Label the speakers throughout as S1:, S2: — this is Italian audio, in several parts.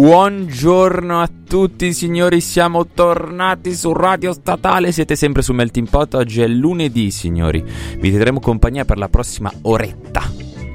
S1: Buongiorno a tutti signori, siamo tornati su Radio Statale, siete sempre su Melting Pot, oggi è lunedì signori, vi terremo compagnia per la prossima oretta,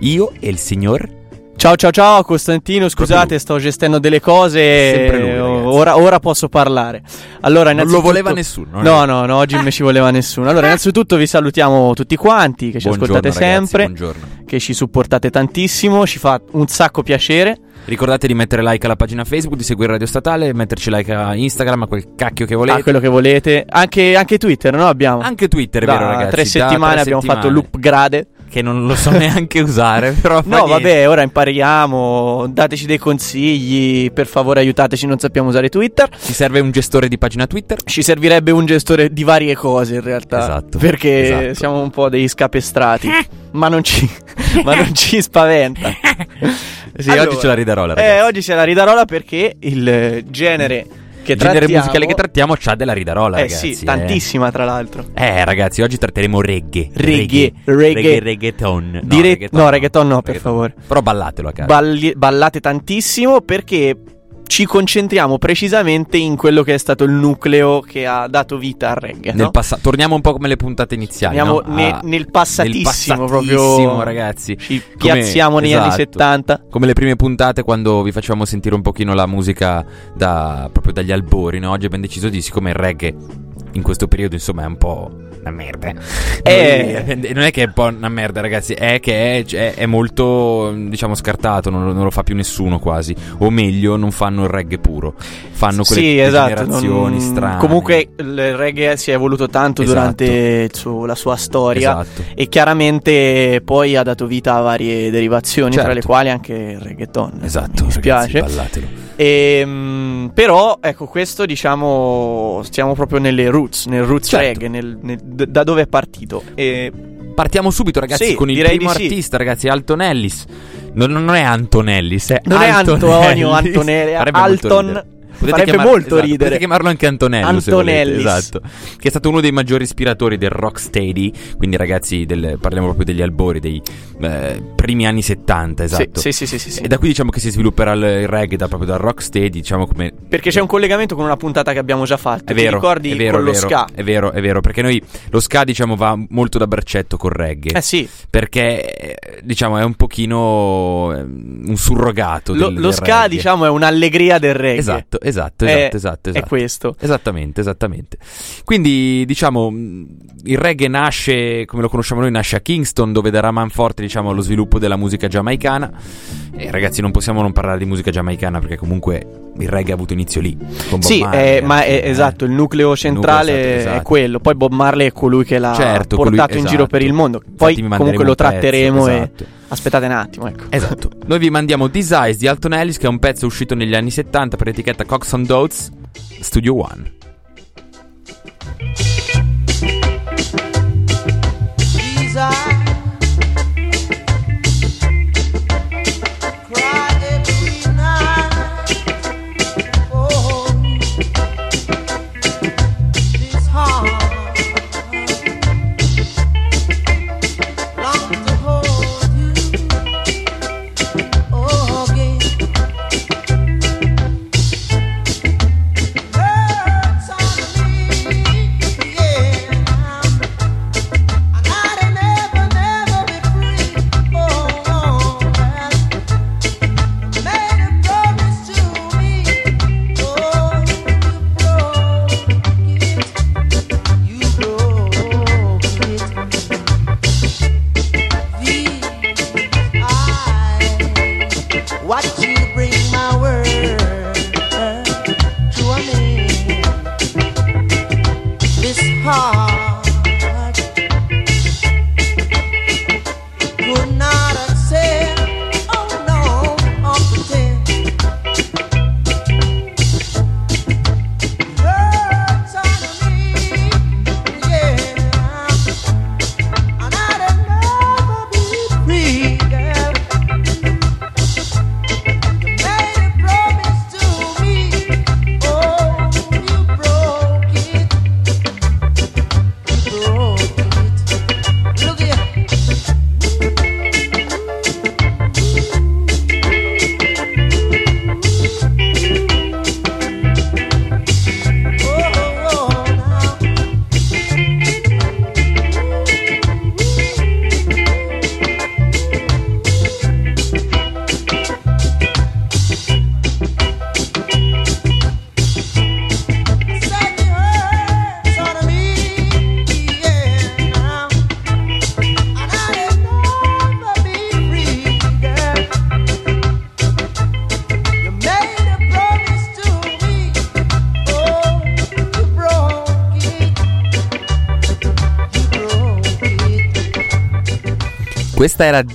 S1: io e il signor...
S2: Ciao ciao ciao Costantino, scusate, sto gestendo delle cose.
S1: Lui,
S2: ora, ora posso parlare. Allora,
S1: Non lo voleva nessuno,
S2: No,
S1: eh?
S2: no, no, oggi non ci voleva nessuno. Allora, innanzitutto vi salutiamo tutti quanti, che ci
S1: Buongiorno,
S2: ascoltate
S1: ragazzi,
S2: sempre,
S1: buongiorno.
S2: che ci supportate tantissimo, ci fa un sacco piacere.
S1: Ricordate di mettere like alla pagina Facebook, di seguire Radio Statale, metterci like a Instagram, a quel cacchio che volete.
S2: Ah, quello che volete. Anche, anche Twitter, no? Abbiamo.
S1: Anche Twitter, è
S2: Da
S1: vero ragazzi?
S2: tre settimane
S1: tre
S2: abbiamo fatto
S1: settimane,
S2: l'upgrade.
S1: Che non lo so neanche usare, però...
S2: No, vabbè, ora impariamo. Dateci dei consigli. Per favore, aiutateci. Non sappiamo usare Twitter.
S1: Ci serve un gestore di pagina Twitter?
S2: Ci servirebbe un gestore di varie cose in realtà.
S1: Esatto,
S2: Perché
S1: esatto.
S2: siamo un po' dei scapestrati. ma, non ci, ma non ci spaventa.
S1: Sì, oggi ce la ridarò la
S2: Eh,
S1: ragazzi.
S2: oggi c'è la ridarola perché il eh, genere che
S1: genere musicale che trattiamo c'ha della ridarola,
S2: Eh
S1: ragazzi.
S2: sì, tantissima tra l'altro.
S1: Eh, ragazzi, oggi tratteremo reggae.
S2: Reggae,
S1: reggae,
S2: reggae.
S1: reggaeton. No,
S2: Dire-
S1: reggaeton
S2: no, reggaeton no, per favore.
S1: Però ballatelo a casa.
S2: Balli- ballate tantissimo perché ci concentriamo precisamente in quello che è stato il nucleo che ha dato vita al reggae. No?
S1: passa- torniamo un po' come le puntate iniziali.
S2: Andiamo
S1: no?
S2: ne-
S1: Ah,
S2: nel passatissimo,
S1: nel
S2: proprio.
S1: passatissimo, ragazzi.
S2: Ci
S1: Come-
S2: piazziamo negli anni
S1: esatto.
S2: 70.
S1: Come le prime puntate quando vi facevamo sentire un pochino la musica da, proprio dagli albori, no? Oggi abbiamo deciso di, siccome il reggae in questo periodo insomma è un po' una merda.
S2: Eh.
S1: Noi- non è che è un po' una merda ragazzi, è che è, è- è molto diciamo scartato, non, lo- non lo fa più nessuno quasi. O meglio, non fanno il reggae puro, fanno quelle
S2: Sì, esatto. non-
S1: strane.
S2: Comunque il reggae si è evoluto tanto
S1: Esatto.
S2: durante suo- la sua storia.
S1: Esatto.
S2: E chiaramente poi ha dato vita a varie derivazioni,
S1: Certo.
S2: tra le quali anche il reggaeton.
S1: Esatto,
S2: Mi dispiace.
S1: ragazzi, ballatelo.
S2: Ehm, però, ecco, questo diciamo. Stiamo proprio nelle roots, nel roots
S1: Certo.
S2: reggae, nel- nel- da dove è partito. E
S1: Partiamo subito, ragazzi,
S2: Sì,
S1: con il primo
S2: sì.
S1: artista, ragazzi, Alton Ellis. Non, non è Antonellis, è
S2: non è
S1: Alton
S2: Antonio,
S1: Ellis.
S2: Antonelli, Alton.
S1: Ridere.
S2: farebbe
S1: chiamar-
S2: molto
S1: esatto,
S2: ridere.
S1: Potete chiamarlo anche Antonello
S2: Antonellis.
S1: esatto. Che è stato uno dei maggiori ispiratori del rocksteady. Quindi, ragazzi, del- parliamo proprio degli albori, dei eh, primi anni 70, esatto.
S2: Sì, sì, sì, sì, sì.
S1: E da qui diciamo che si svilupperà il, reggae da, proprio dal rocksteady, diciamo come
S2: Perché c'è un collegamento con una puntata che abbiamo già fatto.
S1: è vero,
S2: Ti ricordi
S1: è vero,
S2: con
S1: è
S2: lo
S1: vero,
S2: ska?
S1: È vero, è vero, perché noi lo ska diciamo va molto da braccetto col reggae.
S2: Eh sì,
S1: Perché eh, diciamo è un pochino ehm, un surrogato
S2: lo,
S1: del,
S2: lo
S1: del
S2: ska
S1: reggae.
S2: diciamo è un'allegria del reggae.
S1: Esatto, esatto,
S2: È-
S1: esatto, esatto,
S2: È
S1: esatto.
S2: questo.
S1: Esattamente, esattamente. Quindi, diciamo, mh, il reggae nasce, come lo conosciamo noi, nasce a Kingston, dove darà manforte, diciamo, allo sviluppo della musica giamaicana. E ragazzi, non possiamo non parlare di musica giamaicana, perché comunque il reggae ha avuto inizio lì. Con Bob
S2: Sì,
S1: Marley,
S2: eh, ma
S1: anche,
S2: è,
S1: eh.
S2: esatto, il nucleo centrale
S1: esatto,
S2: è
S1: esatto.
S2: quello. Poi Bob Marley è colui che l'ha
S1: Certo, colui-
S2: portato in giro per il
S1: esatto.
S2: mondo. Poi comunque lo
S1: pezzo,
S2: tratteremo
S1: esatto.
S2: e aspettate un attimo, ecco.
S1: Esatto. Noi vi mandiamo Eyes di Alton Ellis, che è un pezzo uscito negli anni 70 per etichetta Cox on Dotes, Studio One.
S3: These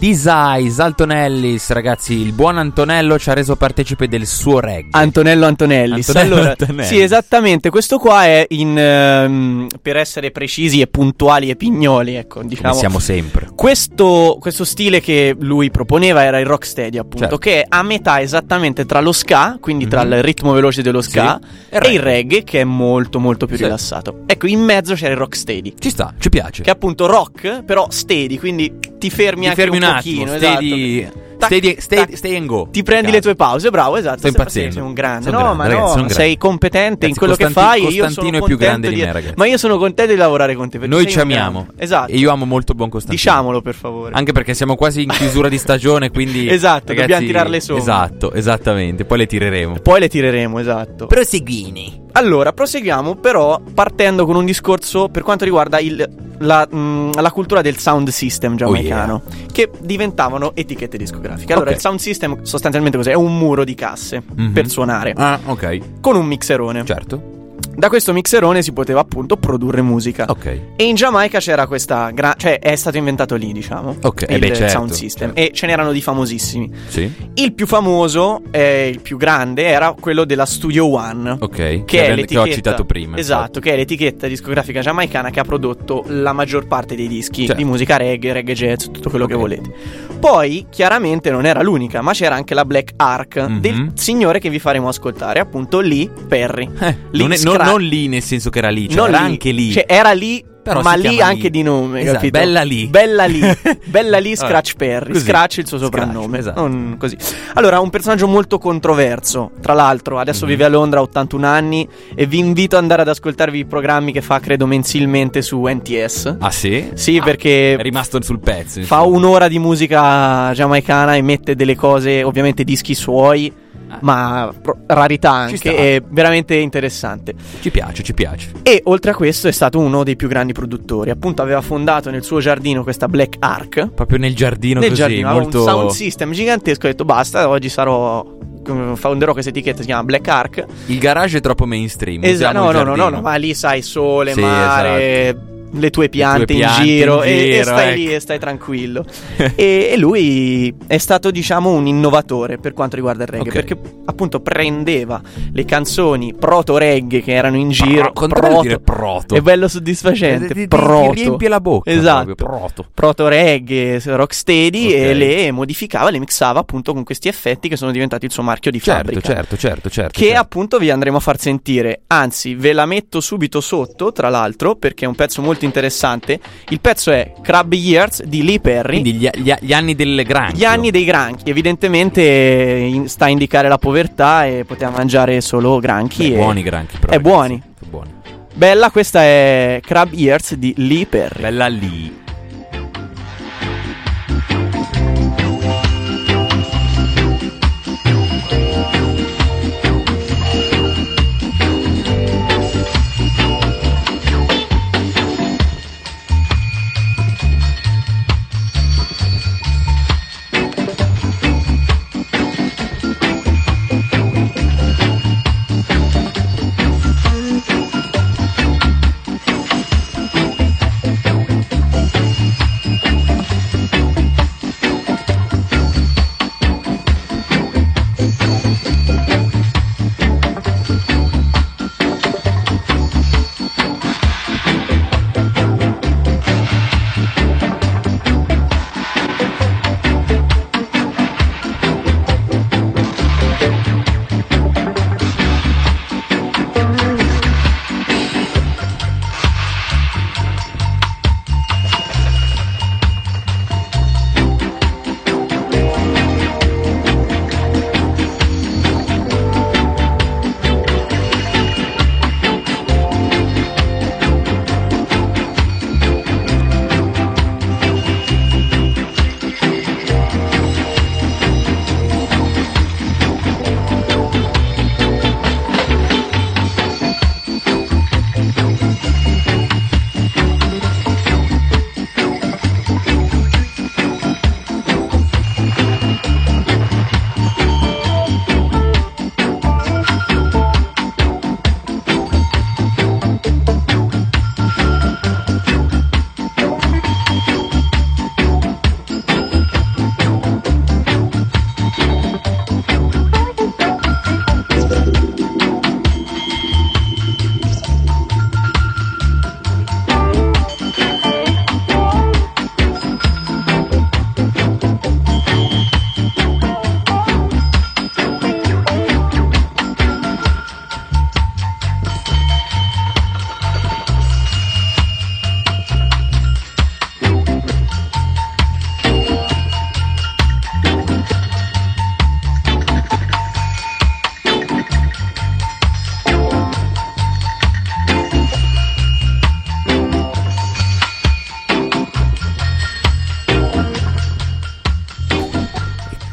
S1: Questa era Diseyes, Alton Ellis, ragazzi, il buon Antonello ci ha reso partecipe del suo reggae.
S2: Antonello Antonellis.
S1: Antonello
S2: allora,
S1: Antonellis.
S2: Sì, esattamente. Questo qua è in. ehm, per essere precisi e puntuali e pignoli, ecco,
S1: Come
S2: diciamo.
S1: siamo sempre.
S2: Questo, questo stile che lui proponeva era il rocksteady, appunto,
S1: Certo.
S2: che è a metà esattamente tra lo ska, quindi tra
S1: Mhm.
S2: il ritmo veloce dello ska,
S1: Sì.
S2: e, il reggae, che è molto molto più
S1: Sì.
S2: rilassato. Ecco, in mezzo c'era il rocksteady.
S1: Ci sta, ci piace.
S2: Che è appunto rock, però steady, quindi ti fermi
S1: Ti
S2: anche
S1: fermi
S2: un,
S1: un attimo,
S2: pochino. esatto. Tac,
S1: stay,
S2: tac.
S1: stay and go.
S2: Ti prendi
S1: Cazzo.
S2: le tue pause, bravo, esatto.
S1: Sto impazzendo.
S2: Sei un grande.
S1: Sono
S2: no,
S1: grande,
S2: ma
S1: ragazzi,
S2: no, sei competente in
S1: Ragazzi,
S2: quello che
S1: Costanti-
S2: fai. e io sono
S1: Costantino è più grande di me, ragazzi.
S2: Ma io sono contento di lavorare con te.
S1: Noi ci amiamo.
S2: Esatto.
S1: E io amo molto buon Costantino.
S2: Diciamolo per favore.
S1: Anche perché siamo quasi in chiusura di stagione, quindi.
S2: Esatto,
S1: ragazzi,
S2: dobbiamo tirare le somme.
S1: Esatto, esattamente. Poi le tireremo.
S2: Poi le tireremo, esatto.
S1: Proseguini.
S2: Allora, proseguiamo però partendo con un discorso per quanto riguarda il- la, mm, la cultura del sound system giamaicano, che diventavano etichette discografiche. Allora,
S1: Ok.
S2: il sound system sostanzialmente cos'è? È un muro di casse
S1: Mhm.
S2: per suonare
S1: Ah, ok.
S2: con un mixerone.
S1: Certo.
S2: Da questo mixerone si poteva appunto produrre musica.
S1: Ok.
S2: E in Giamaica c'era questa gra- cioè è stato inventato lì, diciamo.
S1: Ok, eh
S2: il
S1: beh, certo,
S2: sound system
S1: certo.
S2: e ce n'erano di famosissimi.
S1: Sì.
S2: Il più famoso e il più grande era quello della Studio One.
S1: Ok.
S2: Che,
S1: Che,
S2: è
S1: che
S2: l'etichetta
S1: ho citato prima.
S2: Esatto,
S1: infatti.
S2: che è l'etichetta discografica giamaicana che ha prodotto la maggior parte dei dischi
S1: Certo.
S2: di musica reggae, reggae jazz, tutto quello che
S1: Ok.
S2: volete. Poi, chiaramente non era l'unica, ma c'era anche la Black Ark
S1: Mhm.
S2: del signore che vi faremo ascoltare, appunto Lee Perry.
S1: Eh,
S2: Lee
S1: non, è- non- non lì nel senso che era lì, cioè
S2: non
S1: era
S2: lì.
S1: anche lì.
S2: Cioè, era lì,
S1: Però
S2: ma
S1: si
S2: lì
S1: chiama
S2: anche
S1: Lee.
S2: di nome,
S1: Esatto,
S2: capito?
S1: Bella Lee.
S2: Bella lì. Bella lì, Scratch Perry.
S1: così.
S2: Scratch il suo soprannome.
S1: esatto.
S2: Non così. Allora, un personaggio molto controverso. Tra l'altro, adesso
S1: Mhm.
S2: vive a Londra, ha 81 anni. E vi invito ad andare ad ascoltarvi i programmi che fa, credo, mensilmente su NTS.
S1: Ah sì?
S2: Sì,
S1: Ah,
S2: perché
S1: È rimasto sul pezzo.
S2: fa
S1: insomma.
S2: un'ora di musica giamaicana e mette delle cose, ovviamente dischi suoi.
S1: Ah.
S2: Ma rarità anche, è veramente interessante.
S1: Ci piace, ci piace.
S2: E oltre a questo è stato uno dei più grandi produttori. Appunto, aveva fondato nel suo giardino questa Black Ark.
S1: Proprio nel giardino
S2: nel
S1: così,
S2: giardino
S1: molto...
S2: un sound system gigantesco. Ho detto basta, oggi sarò. mm, Founderò questa etichetta, si chiama Black Ark.
S1: Il garage è troppo mainstream.
S2: Esatto, no, no, no, no, ma lì sai sole,
S1: Sì, esatto.
S2: mare, le tue piante,
S1: piante
S2: in giro,
S1: in
S2: e- e,
S1: giro,
S2: stai
S1: ecco.
S2: lì e stai tranquillo. e, e lui è stato, diciamo, un innovatore per quanto riguarda il reggae,
S1: Ok.
S2: perché appunto prendeva le canzoni proto reggae che erano in giro.
S1: Quanto
S2: proto-
S1: proto?
S2: È bello soddisfacente.
S1: Ti- ti- ti
S2: proto.
S1: riempie la bocca.
S2: Esatto.
S1: proprio, proto.
S2: reggae, rocksteady
S1: Ok.
S2: e le modificava, le mixava appunto con questi effetti che sono diventati il suo marchio di
S1: Certo,
S2: fabbrica.
S1: certo, certo, certo.
S2: Che
S1: certo.
S2: appunto vi andremo a far sentire, anzi ve la metto subito sotto, tra l'altro, perché è un pezzo molto interessante. Il pezzo è Crab Years di Lee Perry.
S1: Quindi gli, gli- gli anni delle granchio.
S2: Gli anni dei granchi, evidentemente in- sta a indicare la povertà e poteva mangiare solo granchi.
S1: Beh,
S2: e-
S1: buoni granchi, però. Ragazzi.
S2: buoni.
S1: buoni.
S2: Bella, questa è Crab Years di Lee Perry.
S1: Bella lì.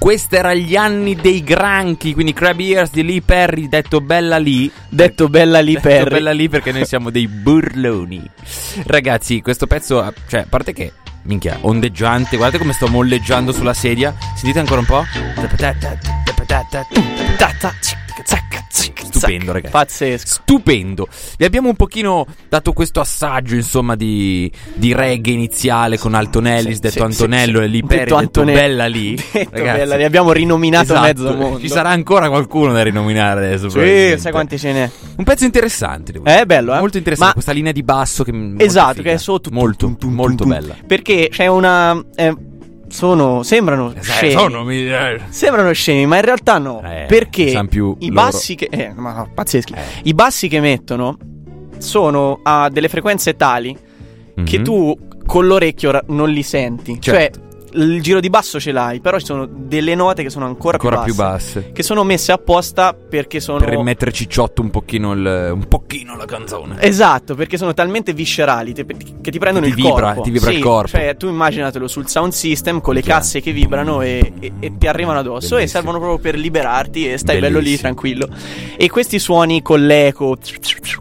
S1: Questi erano gli anni dei granchi, quindi Crab Ears di Lee Perry, detto Bella Lee.
S2: Detto Bella
S1: Detto
S2: Perry.
S1: Bella Lee perché noi siamo dei burloni. Ragazzi, questo pezzo, cioè, a parte che, minchia, ondeggiante, guardate come sto molleggiando sulla sedia. Sentite ancora un po'? Stupendo, ragazzi.
S2: Pazzesco.
S1: Stupendo. Vi abbiamo un pochino dato questo assaggio, insomma, di, di reggae iniziale con Alton Ellis,
S2: Sì,
S1: detto
S2: sì,
S1: Antonello
S2: sì,
S1: e
S2: Detto
S1: detto
S2: Antonello.
S1: Bella Lì.
S2: Detto
S1: Ragazzi,
S2: Bella Lì. Abbiamo rinominato
S1: esatto.
S2: mezzo mondo.
S1: Ci sarà ancora qualcuno da rinominare adesso.
S2: Sì, sai quanti ce n'è.
S1: Un pezzo interessante, devo
S2: È
S1: dire.
S2: bello, eh?
S1: Molto interessante.
S2: Ma-
S1: Questa linea di basso che.
S2: Esatto,
S1: figa.
S2: che è sotto.
S1: Molto, molto bella.
S2: Perché c'è una. eh, sono. Sembrano scemi.
S1: Sono, mi- eh,
S2: Sembrano scemi, ma in realtà no.
S1: Eh,
S2: perché i
S1: loro.
S2: bassi che. Eh, ma no, pazzeschi.
S1: Eh.
S2: I bassi che mettono sono a delle frequenze tali che
S1: mhm.
S2: tu con l'orecchio non li senti.
S1: Certo.
S2: Cioè, il giro di basso ce l'hai, però ci sono delle note che sono ancora,
S1: ancora
S2: più
S1: più
S2: basse.
S1: basse.
S2: Che sono messe apposta perché sono.
S1: Per rimettere cicciotto un pochino, il, un pochino la canzone.
S2: Esatto, perché sono talmente viscerali te- che ti prendono
S1: Ti
S2: il
S1: vibra,
S2: corpo.
S1: ti vibra il
S2: Sì,
S1: corpo.
S2: Cioè, tu immaginatelo sul sound system con le
S1: Chiaro.
S2: casse che vibrano e, e- e ti arrivano addosso e
S1: Bellissimo.
S2: servono proprio per liberarti e stai bello lì
S1: Bellissimo.
S2: tranquillo. E questi suoni con l'eco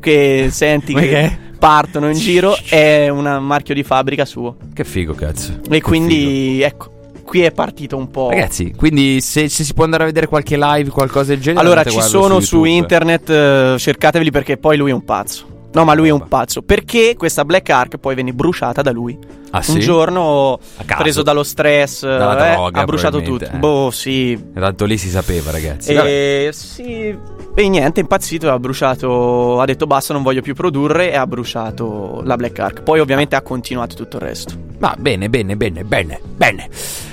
S2: che senti che,
S1: che?
S2: Partono in giro è un marchio di fabbrica suo.
S1: Che figo, cazzo.
S2: E
S1: Che
S2: quindi, ecco, qui è partito un po'.
S1: Ragazzi, quindi se, se si può andare a vedere qualche live, qualcosa del genere,
S2: Allora, ci sono su,
S1: YouTube.
S2: internet, eh, cercateveli perché poi lui è un pazzo. No, ma lui è un pazzo. Perché questa Black Ark poi venne bruciata da lui.
S1: Ah, sì?
S2: Un giorno, preso dallo stress,
S1: Dalla
S2: eh,
S1: droga,
S2: ha bruciato tutto.
S1: eh.
S2: Boh, sì.
S1: E Tanto lì si sapeva, ragazzi.
S2: E, sì. E niente, è impazzito, ha bruciato. Ha detto basta, non voglio più produrre. E ha bruciato la Black Ark. Poi, ovviamente, ha continuato tutto il resto.
S1: Ma bene, bene, bene, bene, bene.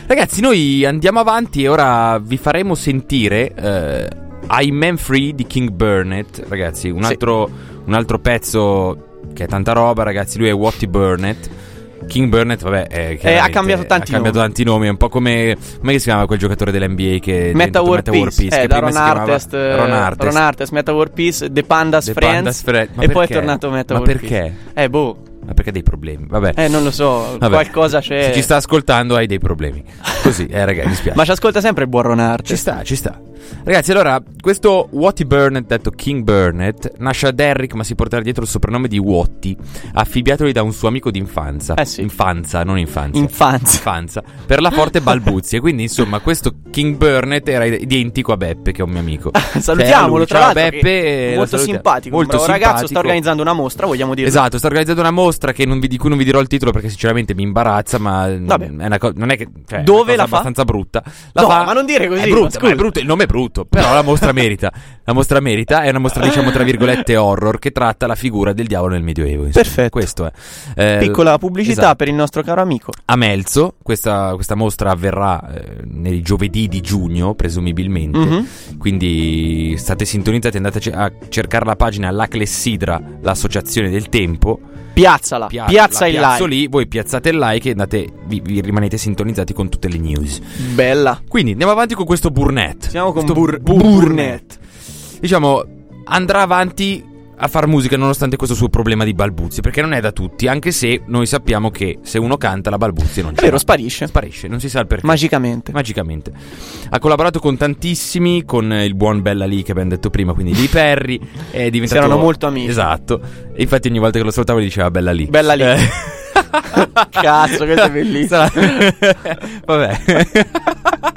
S1: Ragazzi, noi andiamo avanti e ora vi faremo sentire eh, I'm Man Free di King Burnett. Ragazzi, un
S2: Sì.
S1: Un altro pezzo che è tanta roba, ragazzi. Lui è Watty Burnett. King Burnett, vabbè, chiaramente-
S2: Eh, ha cambiato tanti
S1: ha cambiato
S2: nomi.
S1: tanti nomi. È un po' come. Come si chiama quel giocatore dell'NBA che. è
S2: Meta
S1: diventato
S2: War Peace,
S1: che
S2: eh, da
S1: prima
S2: Ron
S1: chiamava
S2: Artest, eh,
S1: Ron Artest.
S2: Ron Artest, Meta War Peace, The Pandas
S1: The
S2: Friends.
S1: Pandas. Ma
S2: e poi è
S1: perché?
S2: tornato Meta
S1: Ma
S2: War
S1: perché?
S2: Peace. Eh, boh.
S1: Ma perché ha dei problemi? Vabbè.
S2: Eh, non lo so.
S1: Vabbè.
S2: Qualcosa c'è.
S1: Se ci sta ascoltando hai dei problemi. Così, eh, ragazzi, mi spiace.
S2: Ma ci ascolta sempre il buon Ron
S1: Ci
S2: Artest.
S1: sta, ci sta. Ragazzi, allora, questo Watty Burnett, detto King Burnett, nasce ad Derrick, ma si porterà dietro il soprannome di Watty, affibbiatogli da un suo amico d'infanzia.
S2: Eh sì.
S1: Infanzia, non infanzia.
S2: Infanzia.
S1: Infanzia. Per la forte balbuzie. Quindi, insomma, questo King Burnett era identico a Beppe, che è un mio amico.
S2: Salutiamolo,
S1: Cioè,
S2: tra l'altro.
S1: Ciao,
S2: che
S1: Beppe.
S2: è molto simpatico.
S1: Molto
S2: bravo ragazzo. Sta
S1: simpatico.
S2: organizzando una mostra, vogliamo dire.
S1: Esatto, sta organizzando una mostra che non vi- di cui non vi dirò il titolo perché sinceramente mi imbarazza, ma
S2: Vabbè.
S1: è una co- non è che cioè, è
S2: Dove
S1: cosa
S2: la fa?
S1: abbastanza brutta. La
S2: No,
S1: fa-
S2: ma non dire così,
S1: È brutta, ma è brutto, il nome è brutto, però la mostra merita. La mostra merita, è una mostra diciamo tra virgolette horror che tratta la figura del diavolo nel Medioevo. insomma.
S2: Perfetto.
S1: Questo è. Eh,
S2: Piccola pubblicità
S1: esatto.
S2: per il nostro caro amico.
S1: A Melzo, questa, questa mostra avverrà eh, nei giovedì di giugno, presumibilmente.
S2: Mhm.
S1: Quindi state sintonizzati, andate a cercare la pagina La Clessidra, l'associazione del tempo.
S2: Piazzala.
S1: Pia-
S2: piazza il like.
S1: lì, voi piazzate il like e andate, vi, vi rimanete sintonizzati con tutte le news.
S2: Bella.
S1: Quindi andiamo avanti con questo Burnett.
S2: Siamo con
S1: Questo
S2: Bur-
S1: Burnett.
S2: Burnett.
S1: Diciamo, andrà avanti a far musica nonostante questo suo problema di balbuzie, perché non è da tutti, anche se noi sappiamo che se uno canta la balbuzie non
S2: È
S1: c'è.
S2: vero, sparisce.
S1: Sparisce, non si sa il perché.
S2: Magicamente.
S1: Magicamente. Ha collaborato con tantissimi, con il buon Bella Lee che abbiamo detto prima, quindi Lee Perry. È diventato...
S2: erano molto amici.
S1: Esatto. E infatti ogni volta che lo salutavo gli diceva Bella Lee.
S2: Bella lì.
S1: Eh.
S2: Cazzo, questo è bellissimo.
S1: Vabbè.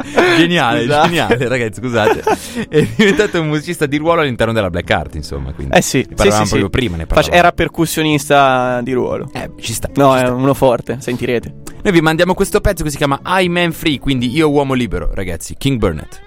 S1: geniale,
S2: Scusate.
S1: geniale, ragazzi, scusate. È diventato un musicista di ruolo all'interno della Black Art, insomma, quindi.
S2: Eh sì,
S1: Ne
S2: sì,
S1: parlavamo
S2: sì,
S1: proprio
S2: sì.
S1: prima, ne parlavamo.
S2: Era percussionista di ruolo.
S1: Eh, ci sta.
S2: No,
S1: ci
S2: è
S1: sta.
S2: uno forte, sentirete.
S1: Noi vi mandiamo questo pezzo che si chiama I Man Free, quindi io uomo libero, ragazzi, King Burnett.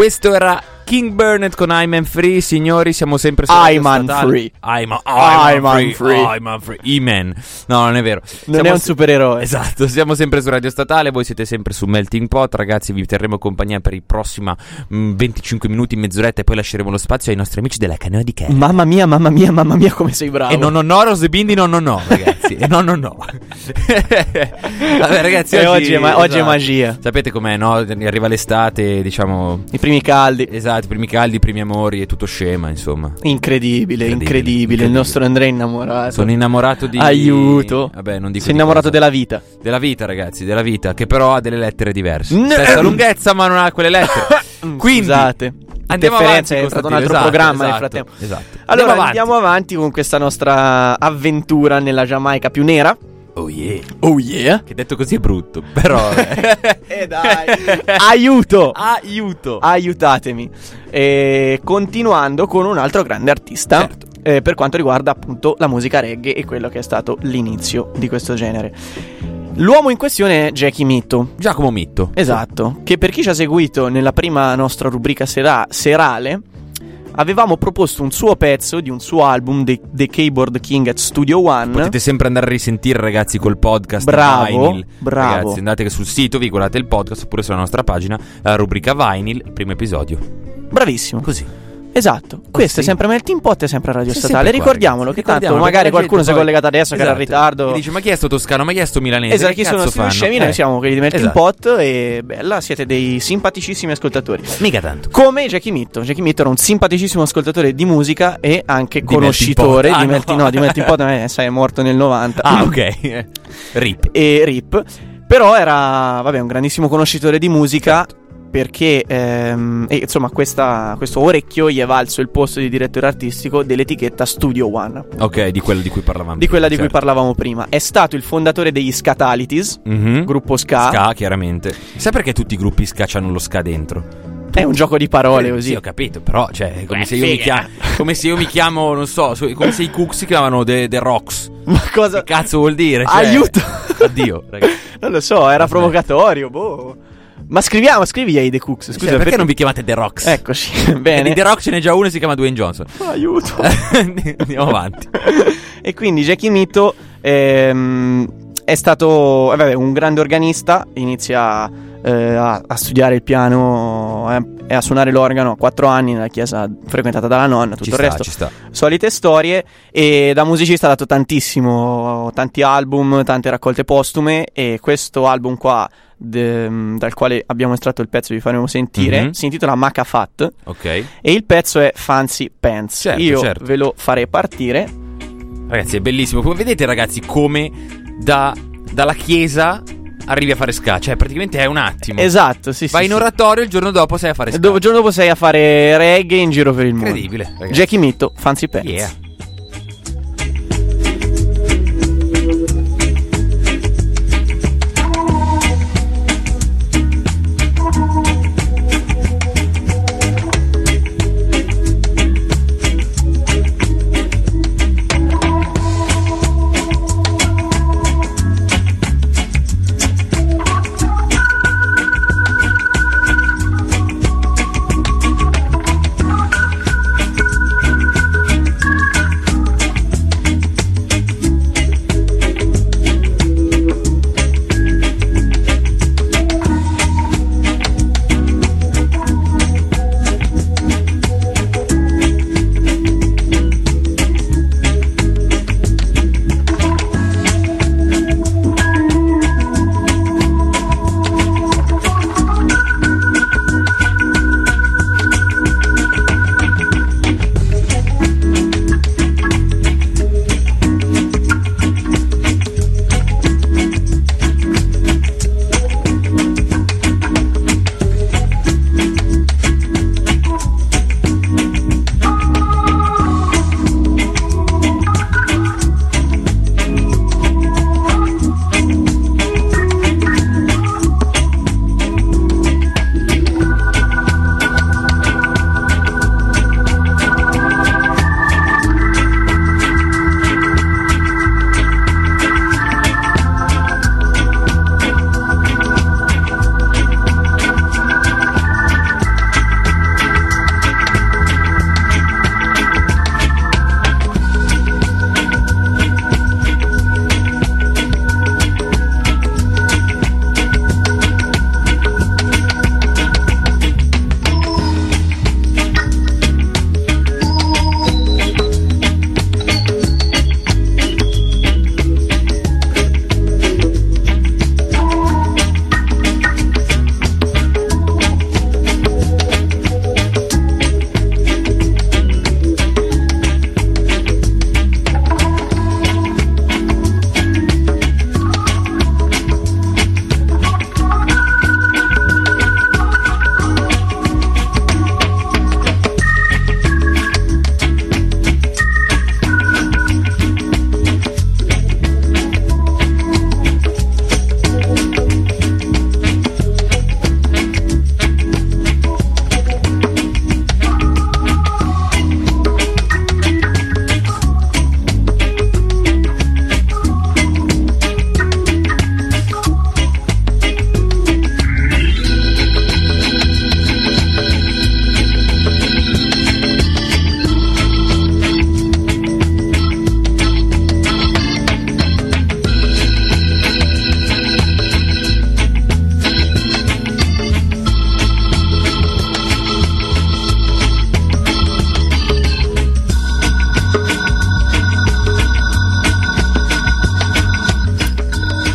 S1: Questo era King Burnett con I'm Free, signori, siamo sempre su
S2: I'm. Free.
S1: I'm, I'm,
S2: I'm
S1: Man Free.
S2: Free.
S1: I'm Free. E-Man. No, non è vero.
S2: Non
S1: Siamo
S2: è un supereroe.
S1: Esatto, siamo sempre su Radio Statale, voi siete sempre su Melting Pot, ragazzi, vi terremo compagnia per i prossimi mm, 25 minuti, mezz'oretta e poi lasceremo lo spazio ai nostri amici della Canoa di Care.
S2: Mamma mia, mamma mia, mamma mia, come sei bravo.
S1: E no, no, no, Rose Bindi, no, no, no, ragazzi. E no, no, no. Vabbè, ragazzi,
S2: E oggi è ma- oggi è
S1: esatto.
S2: magia.
S1: Sapete com'è, no? Arriva l'estate, diciamo.
S2: I primi caldi.
S1: Esatto, i primi caldi, i primi amori, è tutto scema, insomma.
S2: Incredibile, incredibile,
S1: Incredibile,
S2: Il nostro Andrea è innamorato.
S1: Sono innamorato di.
S2: Aiuto.
S1: Vabbè, non dico
S2: Sei
S1: di
S2: innamorato
S1: cosa.
S2: della vita.
S1: Della vita, ragazzi, della vita, che però ha delle lettere diverse.
S2: No.
S1: Stessa lunghezza, ma non ha quelle lettere. Quindi,
S2: Scusate.
S1: andiamo avanti.
S2: è stato un altro
S1: esatto,
S2: programma nel
S1: esatto,
S2: frattempo.
S1: Esatto.
S2: Allora
S1: avanti.
S2: andiamo avanti con questa nostra avventura nella Giamaica più nera.
S1: Oh yeah.
S2: Oh yeah.
S1: Che detto così è brutto, però.
S2: E dai. Aiuto.
S1: Aiuto.
S2: Aiutatemi. E continuando con un altro grande artista.
S1: Certo.
S2: eh, per quanto riguarda appunto la musica reggae e quello che è stato l'inizio di questo genere. L'uomo in questione è Jackie Mitto.
S1: Giacomo Mitto.
S2: Esatto, che per chi ci ha seguito nella prima nostra rubrica sera- serale, avevamo proposto un suo pezzo di un suo album, The, The Keyboard King at Studio One.
S1: Potete sempre andare a risentire, ragazzi, col podcast
S2: Bravo,
S1: Vinyl.
S2: bravo.
S1: Ragazzi, andate sul sito, vi guardate il podcast oppure sulla nostra pagina, la rubrica Vinyl, primo episodio.
S2: Bravissimo.
S1: Così.
S2: Esatto, questo
S1: sì.
S2: è sempre Melting Pot e sempre Radio
S1: C'è
S2: Statale.
S1: sempre
S2: Ricordiamolo che
S1: ragazzi.
S2: tanto magari qualcuno si è collegato adesso che era in
S1: Esatto.
S2: ritardo.
S1: Mi dice, ma chi è sto toscano? Ma chi è sto milanese?
S2: Esatto, chi sono questi scemi?
S1: Eh.
S2: Noi siamo quelli di Melting
S1: Esatto.
S2: Pot e bella, siete dei simpaticissimi ascoltatori.
S1: Mica tanto.
S2: Come Jackie Mitto. Jackie Mitto era un simpaticissimo ascoltatore di musica e anche
S1: Di
S2: conoscitore
S1: Melting
S2: di
S1: Ah,
S2: Melting
S1: no.
S2: no, di Melting Pot, eh, sai, è morto nel 90.
S1: Ah, ok. Rip.
S2: e Rip. Però era, vabbè, un grandissimo conoscitore di musica. Perché, ehm, e, insomma, questa- questo orecchio gli è valso il posto di direttore artistico dell'etichetta Studio One,
S1: Ok, di quello di cui parlavamo.
S2: di quella di cui
S1: certo.
S2: parlavamo prima. È stato il fondatore degli Scatalities,
S1: Mhm.
S2: gruppo ska.
S1: Ska, chiaramente. Sai perché tutti i gruppi ska hanno lo ska dentro?
S2: È un gioco di parole così.
S1: Sì, ho capito, però, cioè, è come,
S2: Beh,
S1: se io mi
S2: figa.
S1: chiamo, come se io mi chiamo, non so, so- come se i Cooks si chiamano The, The Rocks.
S2: Ma cosa?
S1: Che cazzo vuol dire? Cioè,
S2: Aiuto!
S1: Addio, ragazzi.
S2: Non lo so, era provocatorio, boh. Ma scriviamo, scrivi ai The Cooks, scusa,
S1: Scusa, perché, non vi chiamate The Rocks?
S2: Eccoci,
S1: E di
S2: bene.
S1: The Rock ce n'è già uno e si chiama Dwayne Johnson.
S2: Aiuto.
S1: Andiamo avanti.
S2: e quindi Jackie Mito ehm, è stato eh, vabbè, un grande organista, inizia eh, a, a studiare il piano eh, e a suonare l'organo a quattro anni nella chiesa frequentata dalla nonna, tutto
S1: Ci
S2: il
S1: sta,
S2: resto.
S1: ci sta.
S2: Solite storie e da musicista ha dato tantissimo, tanti album, tante raccolte postume e questo album qua de- dal quale abbiamo estratto il pezzo vi faremo sentire
S1: Mhm.
S2: si intitola Maca Fat
S1: Ok.
S2: e il pezzo è Fancy Pants.
S1: Certo,
S2: Io
S1: certo.
S2: ve lo farei partire.
S1: Ragazzi, è bellissimo. Come vedete, ragazzi, come da, dalla chiesa arrivi a fare ska. Cioè, praticamente è un attimo.
S2: Esatto, sì, sì.
S1: Vai in
S2: sì.
S1: oratorio, il giorno dopo sei a fare ska.
S2: il giorno dopo sei a fare reggae in giro per il mondo.
S1: Incredibile, ragazzi.
S2: Jackie Mitto, Fancy Pants.
S1: Yeah.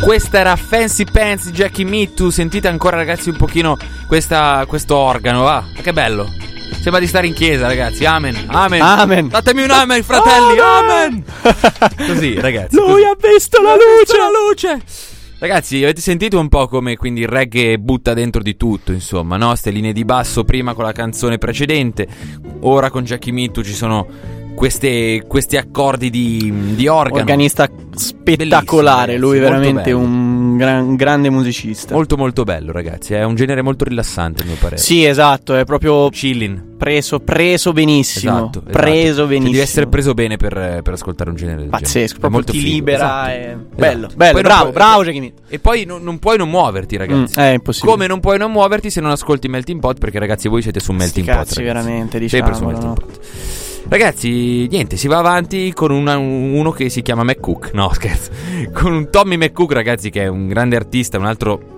S1: Questa era Fancy Pants Jackie Mittu. Sentite ancora, ragazzi, un pochino questa, questo organo. Ma che bello. Sembra di stare in chiesa, ragazzi. Amen. Amen.
S2: Amen.
S1: Datemi un amen, fratelli. Amen. Così, ragazzi.
S2: Lui
S1: così.
S2: ha visto la
S1: Ha visto
S2: luce.
S1: la luce. Ragazzi, avete sentito un po' come quindi il reggae butta dentro di tutto, insomma, no? Ste linee di basso prima con la canzone precedente, ora con Jackie Mittu ci sono queste- questi accordi di, di organo.
S2: Organista spettacolare, lui veramente un gran- grande musicista.
S1: Molto molto bello, ragazzi, è un genere molto rilassante, a mio parere.
S2: Sì, esatto, è proprio
S1: Chillin.
S2: preso, preso benissimo.
S1: Esatto,
S2: preso
S1: esatto. Cioè,
S2: benissimo.
S1: devi essere preso bene per, per ascoltare un genere del genere.
S2: Pazzesco, proprio
S1: molto
S2: ti
S1: figo,
S2: libera.
S1: esatto.
S2: e-
S1: Esatto.
S2: Bello, bello, bravo,
S1: puoi-
S2: bravo Meat.
S1: E poi non, non puoi non muoverti, ragazzi.
S2: Mm, è impossibile.
S1: Come non puoi non muoverti se non ascolti Melting Pot? Perché, ragazzi, voi siete su Melting Pot. ragazzi.
S2: veramente,
S1: Sempre su Melting
S2: no?
S1: Pot. Ragazzi, niente, si va avanti con una- uno che si chiama McCook. No, scherzo. Con un Tommy McCook, ragazzi, che è un grande artista, un altro.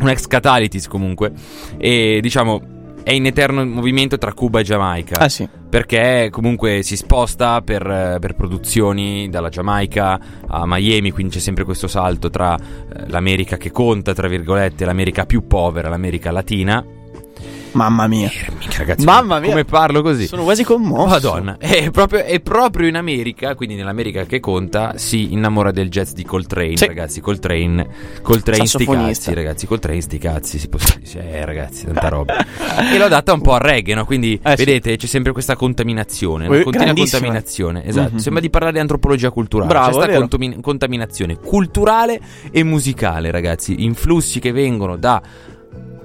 S1: Un ex Catalitis comunque. E diciamo. È in eterno movimento tra Cuba e Giamaica.
S2: Ah sì.
S1: Perché comunque si sposta per, per produzioni dalla Giamaica a Miami, quindi c'è sempre questo salto tra eh, l'America che conta, tra virgolette, l'America più povera, l'America latina.
S2: Mamma mia.
S1: Eh, minchia, ragazzi,
S2: Mamma mia.
S1: come parlo così?
S2: Sono quasi commosso.
S1: Madonna, è proprio, è proprio in America, quindi nell'America che conta, si innamora del jazz di Coltrane,
S2: Sì.
S1: ragazzi. Coltrane, Coltrane sti cazzi, ragazzi. Coltrane sti cazzi, si può dire. Eh, ragazzi, tanta roba. e l'ho data un po' al reggae, no? Quindi,
S2: Eh, sì.
S1: vedete, c'è sempre questa contaminazione, una
S2: Eh,
S1: continua contaminazione. Esatto,
S2: Mhm.
S1: sembra di parlare di antropologia culturale.
S2: Bravo,
S1: c'è questa contomi- contaminazione culturale e musicale, ragazzi. Influssi che vengono da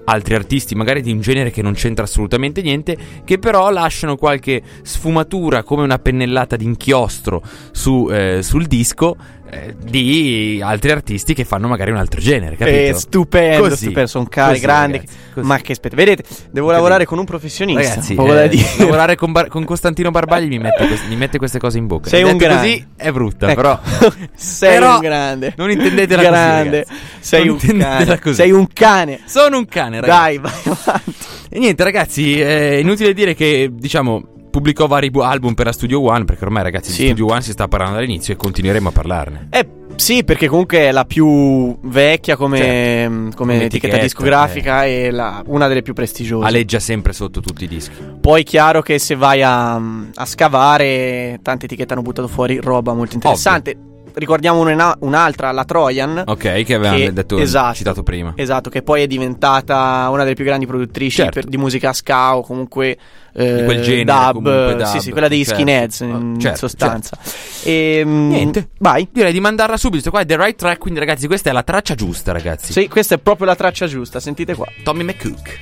S1: altri artisti, magari di un genere che non c'entra assolutamente niente, che però lasciano qualche sfumatura come una pennellata d'inchiostro su, eh, sul disco eh, di altri artisti che fanno magari un altro genere, capito?
S2: È stupendo,
S1: Così,
S2: stupendo, sono cari,
S1: così,
S2: grandi.
S1: ragazzi, così.
S2: Ma che aspetta, vedete, devo
S1: Che
S2: lavorare con un professionista.
S1: Ragazzi, eh, lavorare con, Bar- con Costantino Barbagli mi mette, quest- mi mette queste cose in bocca.
S2: Sei
S1: Detto
S2: un grande.
S1: così è brutta,
S2: Ecco.
S1: però
S2: sei
S1: Però
S2: un grande.
S1: non intendetela così,
S2: grande.
S1: ragazzi.
S2: Sei un
S1: così.
S2: Sei un cane.
S1: sono un cane, ragazzi.
S2: Dai, vai avanti.
S1: E niente, ragazzi, è inutile dire che, diciamo, pubblicò vari bu- album per la Studio One, perché ormai, ragazzi,
S2: Sì.
S1: di Studio One si sta parlando dall'inizio e continueremo a parlarne.
S2: Eh, sì, perché comunque è la più vecchia come,
S1: Certo.
S2: come
S1: Come
S2: etichetta
S1: etichetta,
S2: discografica e la- una delle più prestigiose.
S1: Aleggia sempre sotto tutti i dischi.
S2: Poi chiaro che se vai a, a scavare, tante etichette hanno buttato fuori roba molto interessante. Ricordiamo una- un'altra, la Trojan.
S1: Ok, che avevamo
S2: Che-
S1: detto,
S2: esatto.
S1: citato prima.
S2: Esatto, che poi è diventata una delle più grandi produttrici
S1: Certo.
S2: per- di musica ska o comunque eh,
S1: Di quel genere,
S2: dub,
S1: comunque, dub,
S2: sì, sì, quella degli
S1: certo.
S2: skinheads in
S1: Oh, certo,
S2: sostanza. E, mm,
S1: Niente.
S2: Vai.
S1: Direi di mandarla subito. Qua è The Right Track, quindi ragazzi, questa è la traccia giusta, ragazzi.
S2: Sì, questa è proprio la traccia giusta, sentite qua.
S1: Tommy McCook.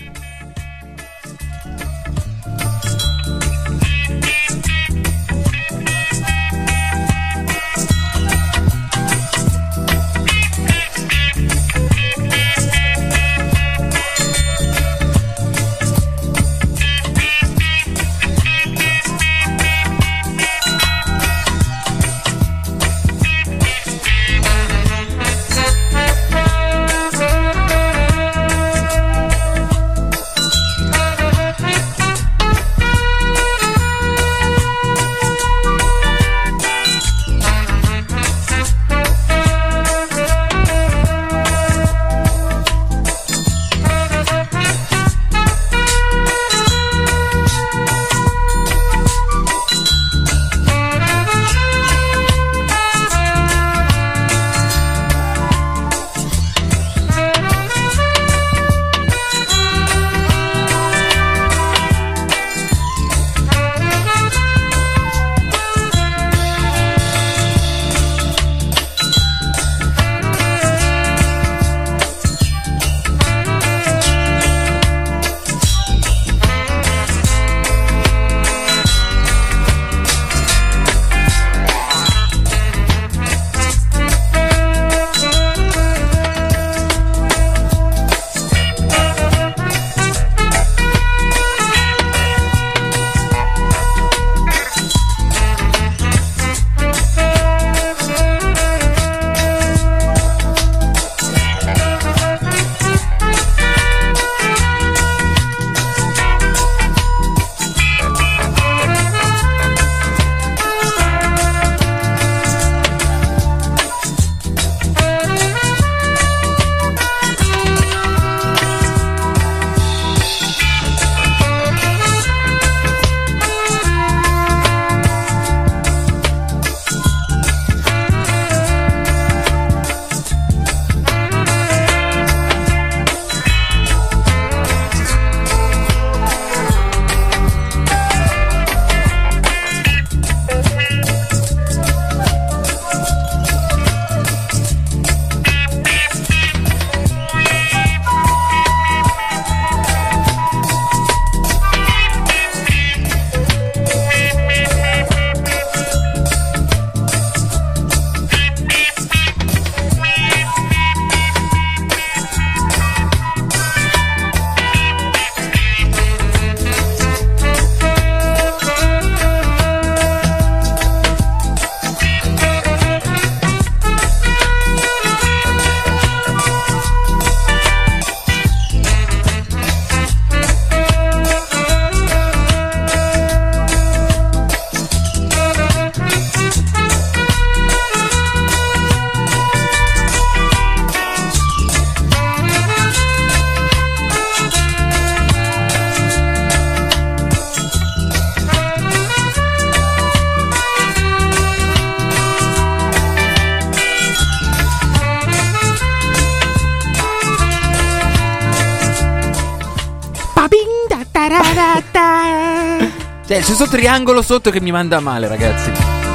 S1: C'è questo triangolo sotto che mi manda male, ragazzi.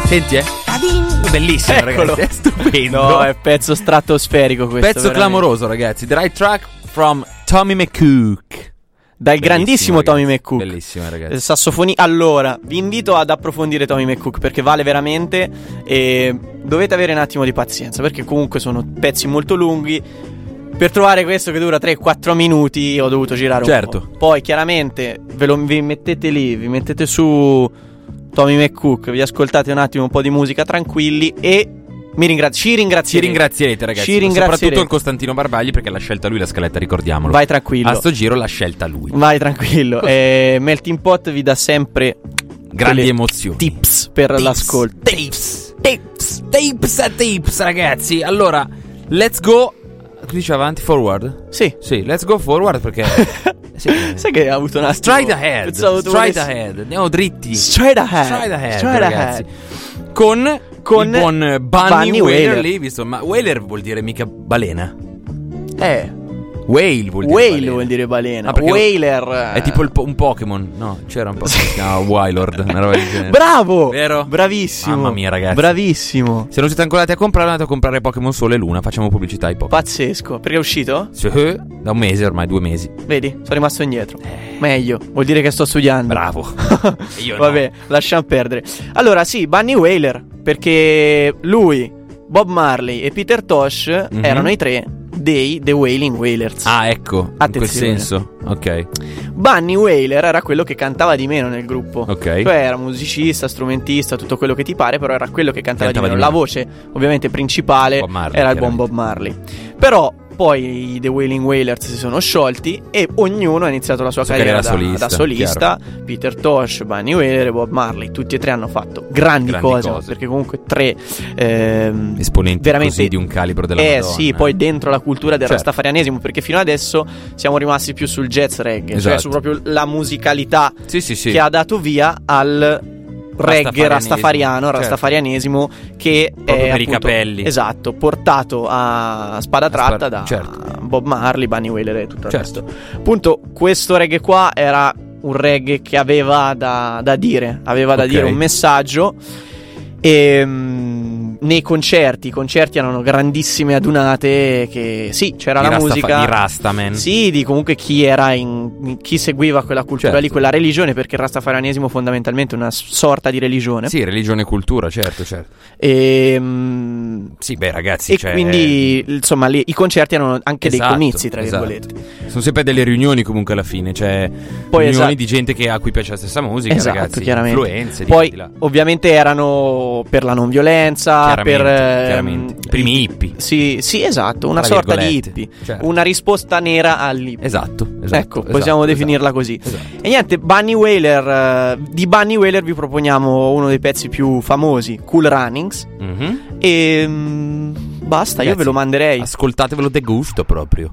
S1: Senti, eh. Bellissimo,
S2: Eccolo.
S1: ragazzi. È stupendo.
S2: No, è pezzo stratosferico questo.
S1: Pezzo
S2: veramente.
S1: clamoroso, ragazzi. The right track from Tommy McCook.
S2: Dal grandissimo Tommy
S1: ragazzi.
S2: McCook.
S1: Bellissimo,
S2: Eh,
S1: ragazzi.
S2: Sassofoni. Allora, vi invito ad approfondire Tommy McCook perché vale veramente. E dovete avere un attimo di pazienza perché comunque sono pezzi molto lunghi. Per trovare questo che dura 3-4 minuti ho dovuto girare
S1: Certo.
S2: un po'. Poi chiaramente ve lo vi mettete lì, vi mettete su Tommy McCook, vi ascoltate un attimo un po' di musica tranquilli e mi ringra- ci
S1: Ci
S2: ringrazierete.
S1: ringrazierete, ragazzi.
S2: Ci ringrazierete.
S1: Soprattutto il Costantino Barbagli perché l'ha scelta lui la scaletta, ricordiamolo.
S2: Vai tranquillo.
S1: A sto giro l'ha scelta lui.
S2: Vai tranquillo. E Melting Pot vi dà sempre
S1: Grandi emozioni.
S2: tips per
S1: Tapes,
S2: l'ascolto.
S1: Tapes, tapes a tapes, ragazzi. Allora, let's go. Che dice avanti, forward?
S2: Sì.
S1: Sì, let's go forward perché. sì.
S2: Sai che ha avuto un attimo
S1: Straight ahead.
S2: Volessi-
S1: ahead. Andiamo dritti.
S2: Straight ahead.
S1: Straight ahead, ragazzi.
S2: ahead.
S1: Con,
S2: Con
S1: il buon Bunny,
S2: Bunny
S1: Whaler
S2: Whaler.
S1: lì, visto, ma Whaler vuol dire mica balena.
S2: Eh,
S1: Whale vuol dire
S2: whale
S1: balena.
S2: vuol dire balena.
S1: Ah, perché
S2: Whaler.
S1: È tipo il po- un Pokémon. No, c'era un po'. Si chiamava Wylord, una roba del genere.
S2: Bravo!
S1: Vero?
S2: Bravissimo.
S1: Mamma mia, ragazzi.
S2: Bravissimo.
S1: Se non siete ancora andati a comprare, andate a comprare Pokémon Sole e Luna. Facciamo pubblicità ai Pokémon.
S2: Pazzesco. Perché è uscito?
S1: Sì, Da un mese ormai, due mesi.
S2: Vedi, sono rimasto indietro. Meglio, vuol dire che sto studiando.
S1: Eh. Bravo. Io no.
S2: Vabbè, lasciamo perdere. Allora, sì, Bunny Whaler, perché lui, Bob Marley e Peter Tosh
S1: Mhm.
S2: erano i tre dei The Wailing Wailers.
S1: Ah, ecco. In quel
S2: Attenzione.
S1: senso. Ok.
S2: Bunny Whaler era quello che cantava di meno nel gruppo.
S1: Ok.
S2: Cioè era musicista, strumentista, tutto quello che ti pare, però era quello che cantava,
S1: Cantava
S2: di,
S1: di
S2: meno.
S1: meno.
S2: La voce, ovviamente, principale
S1: Marley,
S2: era il buon. Bob Marley. Però poi i The Wailing Wailers si sono sciolti e ognuno ha iniziato la sua
S1: Sua
S2: carriera, da,
S1: solista,
S2: da solista. Peter Tosh, Bunny Whaler e Bob Marley. Tutti e tre hanno fatto grandi,
S1: Grandi
S2: cose,
S1: cose.
S2: perché comunque tre ehm,
S1: Esponenti
S2: veramente
S1: di un calibro della
S2: eh
S1: Madonna.
S2: sì, poi dentro la cultura del
S1: Certo.
S2: rastafarianesimo, perché fino adesso siamo rimasti più sul jazz reggae, cioè
S1: Esatto.
S2: su proprio la musicalità
S1: Sì, sì, sì.
S2: che ha dato via al reggae rastafariano,
S1: certo.
S2: rastafarianesimo che
S1: Proprio
S2: è
S1: per i
S2: appunto-
S1: capelli.
S2: Esatto, portato a spada
S1: A
S2: tratta da
S1: certo.
S2: Bob Marley, Bunny Whaler e tutto il
S1: Certo.
S2: resto. Appunto, questo reggae qua era un reggae che aveva da, da dire, aveva da
S1: Ok.
S2: dire un messaggio e mm, nei concerti, i concerti erano grandissime adunate che sì, c'era
S1: Di
S2: la
S1: Rastafa-
S2: musica
S1: di Rastaman.
S2: Sì, di comunque chi era in chi seguiva quella cultura
S1: Certo.
S2: lì, quella religione, perché il rastafarianesimo fondamentalmente è una sorta di religione.
S1: Sì, religione e cultura, certo, certo.
S2: E, mm,
S1: Sì, beh, ragazzi,
S2: e
S1: cioè,
S2: quindi insomma lì, i concerti erano anche
S1: Esatto,
S2: dei comizi, tra
S1: esatto.
S2: virgolette.
S1: sono sempre delle riunioni comunque alla fine, cioè
S2: Poi,
S1: riunioni
S2: esatto.
S1: di gente che, a cui piace la stessa musica,
S2: Esatto,
S1: ragazzi,
S2: chiaramente.
S1: influenze di
S2: Poi
S1: di là.
S2: ovviamente erano per la non violenza,
S1: Chiaramente,
S2: per ehm,
S1: chiaramente. I primi hippie.
S2: Sì, sì, esatto, una
S1: Tra
S2: sorta di hippie,
S1: certo.
S2: una risposta nera all'hippie.
S1: Esatto, esatto.
S2: ecco,
S1: esatto,
S2: possiamo
S1: esatto,
S2: definirla così.
S1: esatto.
S2: E niente, Bunny Whaler, eh, di Bunny Whaler vi proponiamo uno dei pezzi più famosi, Cool Runnings.
S1: Mhm.
S2: E mm, basta, io
S1: Ragazzi,
S2: ve lo manderei.
S1: Ascoltatevelo de gusto proprio.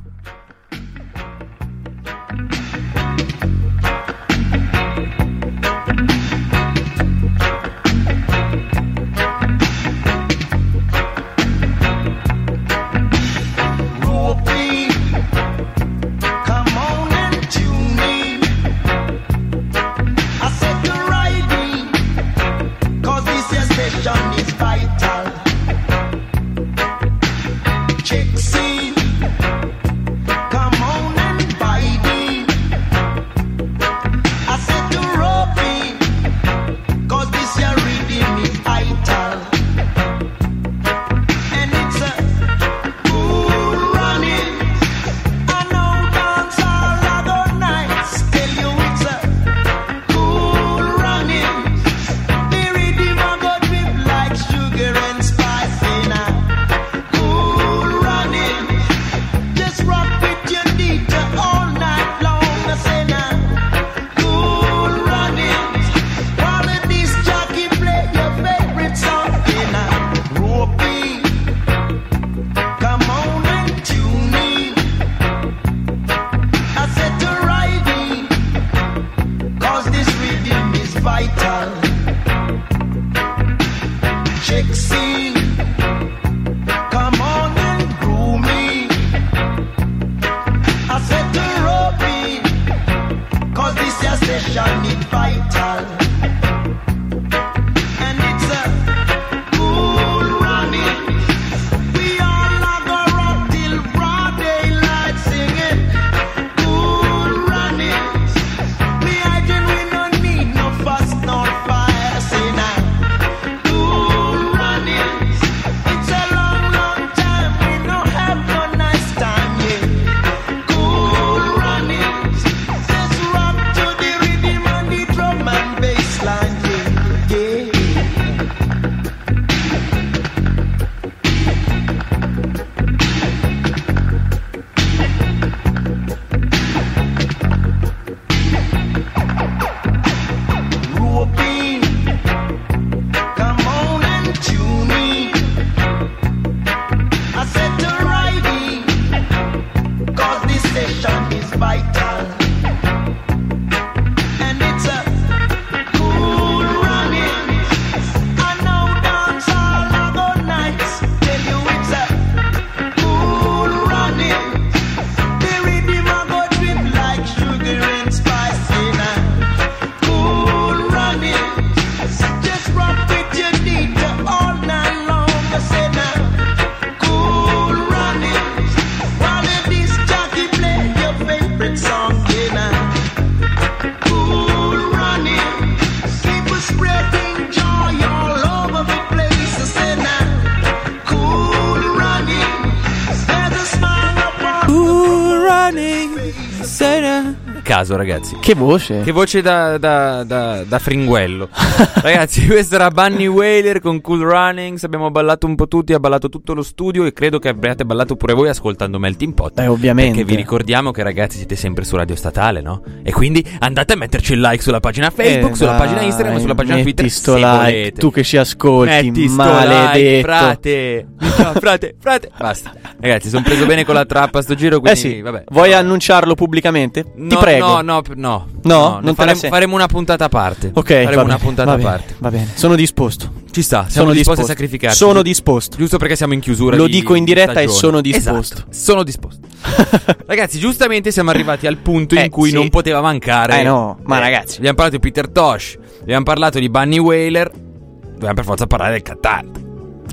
S1: Caso, ragazzi.
S2: Che voce.
S1: Che voce da, da, da, da fringuello. Ragazzi, questo era Bunny Whaler con Cool Runnings. Abbiamo ballato un po' tutti, ha ballato tutto lo studio. E credo che abbiate ballato pure voi ascoltando Melting Pot.
S2: Eh, ovviamente.
S1: Perché vi ricordiamo che, ragazzi, siete sempre su Radio Statale, no? E quindi andate a metterci il like sulla pagina Facebook,
S2: Eh,
S1: sulla
S2: dai,
S1: pagina Instagram, sulla pagina Twitter.
S2: sto
S1: se
S2: like,
S1: volete.
S2: tu che ci ascolti,
S1: Metti
S2: maledetto.
S1: like, frate. No, frate, frate. Basta. Ragazzi, sono preso bene con la trappa sto giro.
S2: Eh
S1: Quindi,
S2: sì,
S1: vabbè.
S2: vuoi annunciarlo pubblicamente? Ti
S1: No,
S2: prego.
S1: No, no, no.
S2: No? te la
S1: faremo, faremo una puntata a parte.
S2: Ok,
S1: faremo una
S2: bene,
S1: puntata a parte.
S2: Va bene, sono disposto.
S1: Ci sta,
S2: Sono disposto.
S1: a sacrificarci.
S2: Sono disposto.
S1: Giusto perché siamo in chiusura.
S2: Lo
S1: di
S2: dico in diretta e
S1: stagione.
S2: sono disposto.
S1: Esatto, sono disposto. ragazzi, giustamente siamo arrivati al punto
S2: Eh,
S1: in cui
S2: sì.
S1: non poteva mancare.
S2: Eh, no, ma ragazzi.
S1: Abbiamo parlato di Peter Tosh, abbiamo parlato di Bunny Whaler. Dobbiamo per forza parlare del cantante.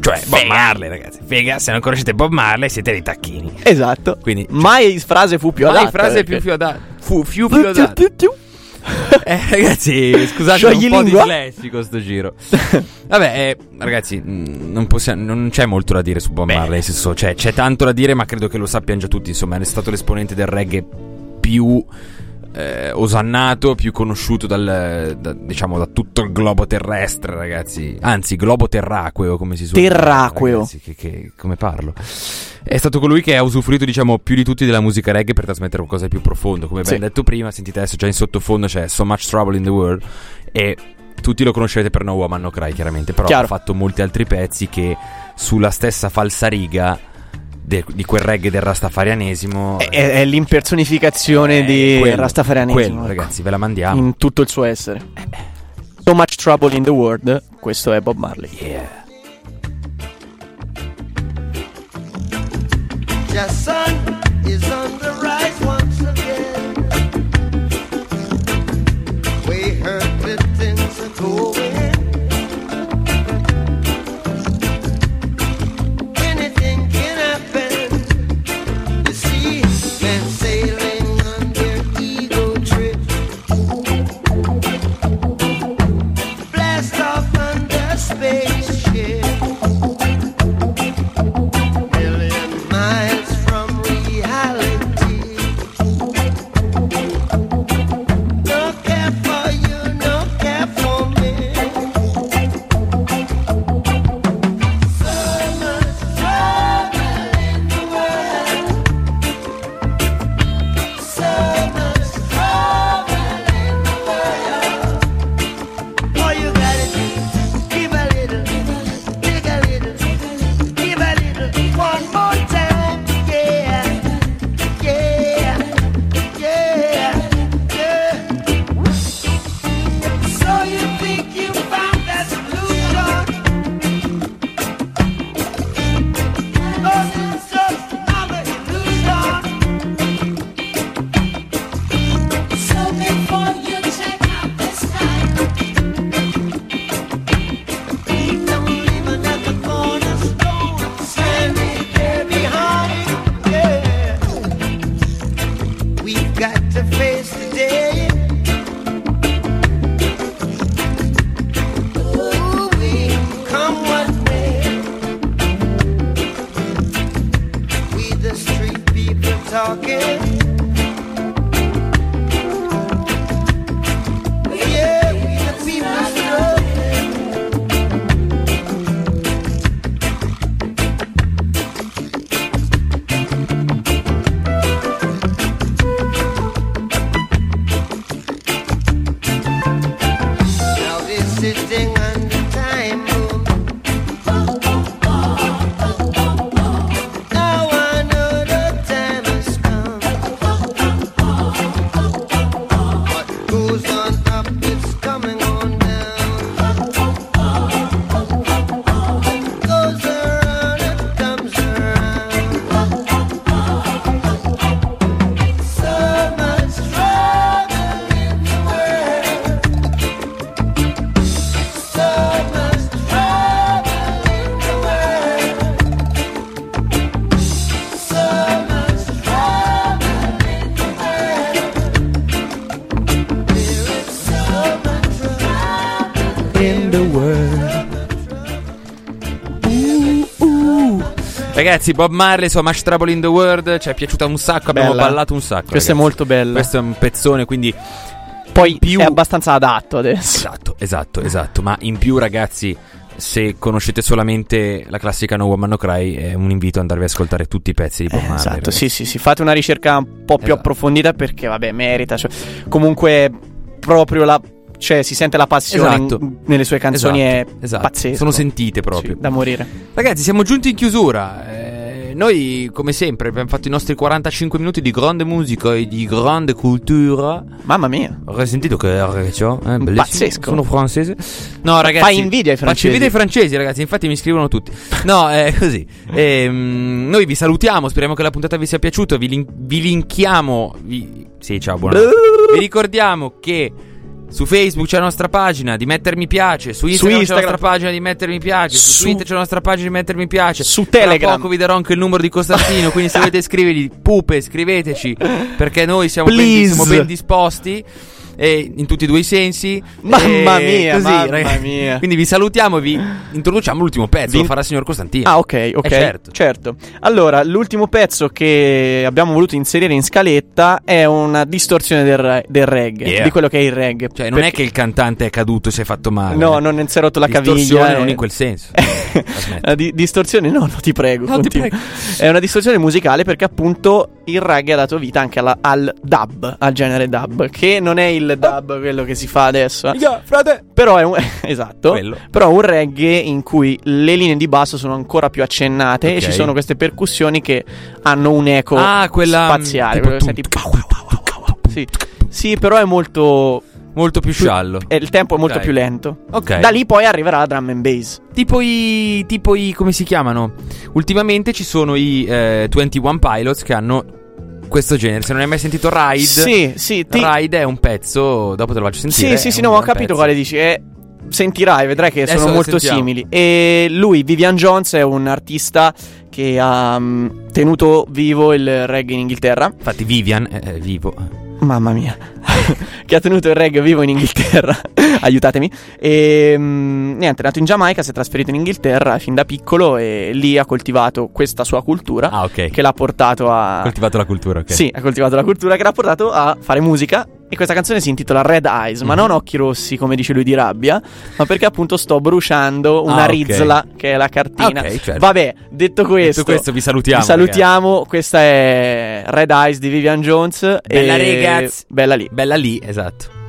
S1: Cioè, Bob Marley, ragazzi. Figa, se non conoscete Bob Marley siete dei tacchini.
S2: Esatto.
S1: Quindi-
S2: mai frase fu più adatta.
S1: la frase più, più adatta. Fu più più adatta. Eh, ragazzi, scusate, un po'
S2: lingua.
S1: dislessico sto giro. Vabbè, eh, ragazzi, mh, non, possiamo, non c'è molto da dire su Bob Marley. Nel senso, c'è, c'è tanto da dire, ma credo che lo sappiano già tutti. Insomma, è stato l'esponente del reggae più eh, osannato, più conosciuto dal, da, diciamo, da tutto il globo terrestre, ragazzi. Anzi, globo terraqueo, come si dire,
S2: Terraqueo.
S1: ragazzi, che, che- come parlo? È stato colui che ha usufruito, diciamo, più di tutti della musica reggae per trasmettere qualcosa di più profondo. Come ben
S2: Sì.
S1: detto prima, sentite adesso già in sottofondo c'è So Much Trouble in the World. E tutti lo conoscete per No Woman No Cry, chiaramente. Però
S2: Chiaro.
S1: ha fatto molti altri pezzi che sulla stessa falsariga de- di quel reggae del rastafarianesimo.
S2: È, è- è l'impersonificazione
S1: eh,
S2: di
S1: quello,
S2: Rastafarianesimo.
S1: quello,
S2: ecco.
S1: ragazzi, ve la mandiamo.
S2: In tutto il suo essere. So much trouble in the world. Questo è Bob Marley.
S1: Yeah.
S3: The
S1: Ragazzi, Bob Marley, So Much Trouble in the World, ci è piaciuta un sacco, abbiamo
S2: Bella.
S1: ballato un sacco.
S2: Questa è
S1: ragazzi.
S2: molto bella.
S1: Questo è un pezzone, quindi
S2: Poi
S1: più-
S2: è abbastanza adatto adesso.
S1: Esatto, esatto, esatto. Ma in più, ragazzi, se conoscete solamente la classica No Woman No Cry, è un invito ad andarvi ad ascoltare tutti i pezzi di Bob
S2: Eh,
S1: Marley.
S2: esatto,
S1: ragazzi.
S2: sì, sì, sì. Fate una ricerca un po' più
S1: Esatto.
S2: approfondita perché, vabbè, merita. cioè, comunque, proprio la. Cioè, si sente la passione
S1: Esatto.
S2: in- nelle sue canzoni,
S1: Esatto,
S2: è
S1: esatto.
S2: pazzesco.
S1: Sono sentite proprio.
S2: Sì, da morire.
S1: Ragazzi, siamo giunti in chiusura. Eh, noi, come sempre, abbiamo fatto i nostri 45 minuti di grande musica e di grande cultura.
S2: Mamma mia.
S1: Avrei sentito che era ciò? Eh.
S2: Pazzesco.
S1: Sono francese. No, ragazzi.
S2: Fai invidia ai
S1: Faccio
S2: francesi.
S1: invidia ai francesi, ragazzi. Infatti mi scrivono tutti. No, è così. Ehm, noi vi salutiamo. Speriamo che la puntata vi sia piaciuta. Vi, lin- vi linkiamo. vi- Sì, ciao, buonanotte. vi ricordiamo che. Su Facebook c'è la nostra pagina di mettere mi piace, su Instagram, c'è
S2: Instagram.
S1: la nostra pagina di mettere mi piace, su,
S2: Su-
S1: Twitter c'è la nostra pagina di mettere mi piace.
S2: Su
S1: Tra
S2: Telegram.
S1: poco vi darò anche il numero di Costantino, quindi se volete scrivergli, pupe, scriveteci, perché noi siamo ben, ben disposti. E in tutti e due i sensi.
S2: Mamma mia,
S1: così,
S2: mamma
S1: ragazzi.
S2: mia.
S1: Quindi vi salutiamo e vi introduciamo l'ultimo pezzo. Lo farà il signor Costantino.
S2: Ah, ok, ok.
S1: Eh, certo.
S2: Allora, l'ultimo pezzo che abbiamo voluto inserire in scaletta è una distorsione del, re- del reggae.
S1: Yeah.
S2: Di quello che è il reggae.
S1: Cioè, non è
S2: Perché-
S1: che il cantante è caduto e si è fatto male.
S2: No,
S1: eh.
S2: non si è rotto la
S1: Distorsione
S2: caviglia.
S1: non
S2: eh.
S1: in quel senso.
S2: La di- distorsione, no, no, ti prego.
S1: No, ti prego.
S2: È una distorsione musicale perché appunto il reggae ha dato vita anche alla- al dub, al genere dub, che non è il dub quello che si fa adesso. eh.
S1: frate.
S2: Però è un esatto.
S1: Quello.
S2: Però un reggae in cui le linee di basso sono ancora più accennate
S1: Ok.
S2: e ci sono queste percussioni che hanno un eco
S1: Ah, quella,
S2: spaziale.
S1: tipo
S2: quello che senti- Sì. Sì, però è molto
S1: Molto più sciallo.
S2: e il tempo è molto
S1: Ok.
S2: più lento.
S1: Ok.
S2: Da lì poi arriverà la drum and bass.
S1: Tipo i, tipo i. come si chiamano? Ultimamente ci sono i eh, 21 Pilots che hanno questo genere. Se non hai mai sentito Ride,
S2: Sì, sì, ti-
S1: Ride è un pezzo. Dopo te lo faccio sentire.
S2: Sì, sì,
S1: è
S2: sì, no, ho capito
S1: pezzo.
S2: quale dici. Eh, sentirai, vedrai che
S1: Adesso
S2: sono molto
S1: sentiamo.
S2: simili. E lui, Vivian Jones, è un artista che ha mm, tenuto vivo il reggae in Inghilterra.
S1: Infatti, Vivian è, è vivo.
S2: Mamma mia, che ha tenuto il reggae vivo in Inghilterra. Aiutatemi. E mm, niente, è nato in Giamaica, si è trasferito in Inghilterra fin da piccolo e lì ha coltivato questa sua cultura
S1: Ah, ok.
S2: che l'ha portato a.
S1: coltivato la cultura, ok.
S2: Sì, ha coltivato la cultura che l'ha portato a fare musica. E questa canzone si intitola Red Eyes, ma
S1: Mhm.
S2: non occhi rossi come dice lui di rabbia, ma perché appunto sto bruciando una
S1: Ah, ok.
S2: rizla che è la cartina.
S1: Ah, ok, certo.
S2: Vabbè, detto questo,
S1: Detto questo, vi salutiamo,
S2: Vi salutiamo. Questa è Red Eyes di Vivian Jones.
S1: Bella
S2: e-
S1: ragazzi.
S2: Bella lì.
S1: Bella lì, esatto.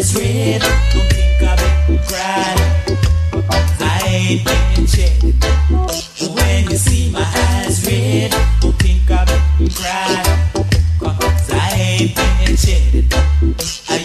S4: Eyes red, don't think I've been crying. I ain't been shed. When you see my eyes red, don't think I've been crying. Cause I ain't been shed.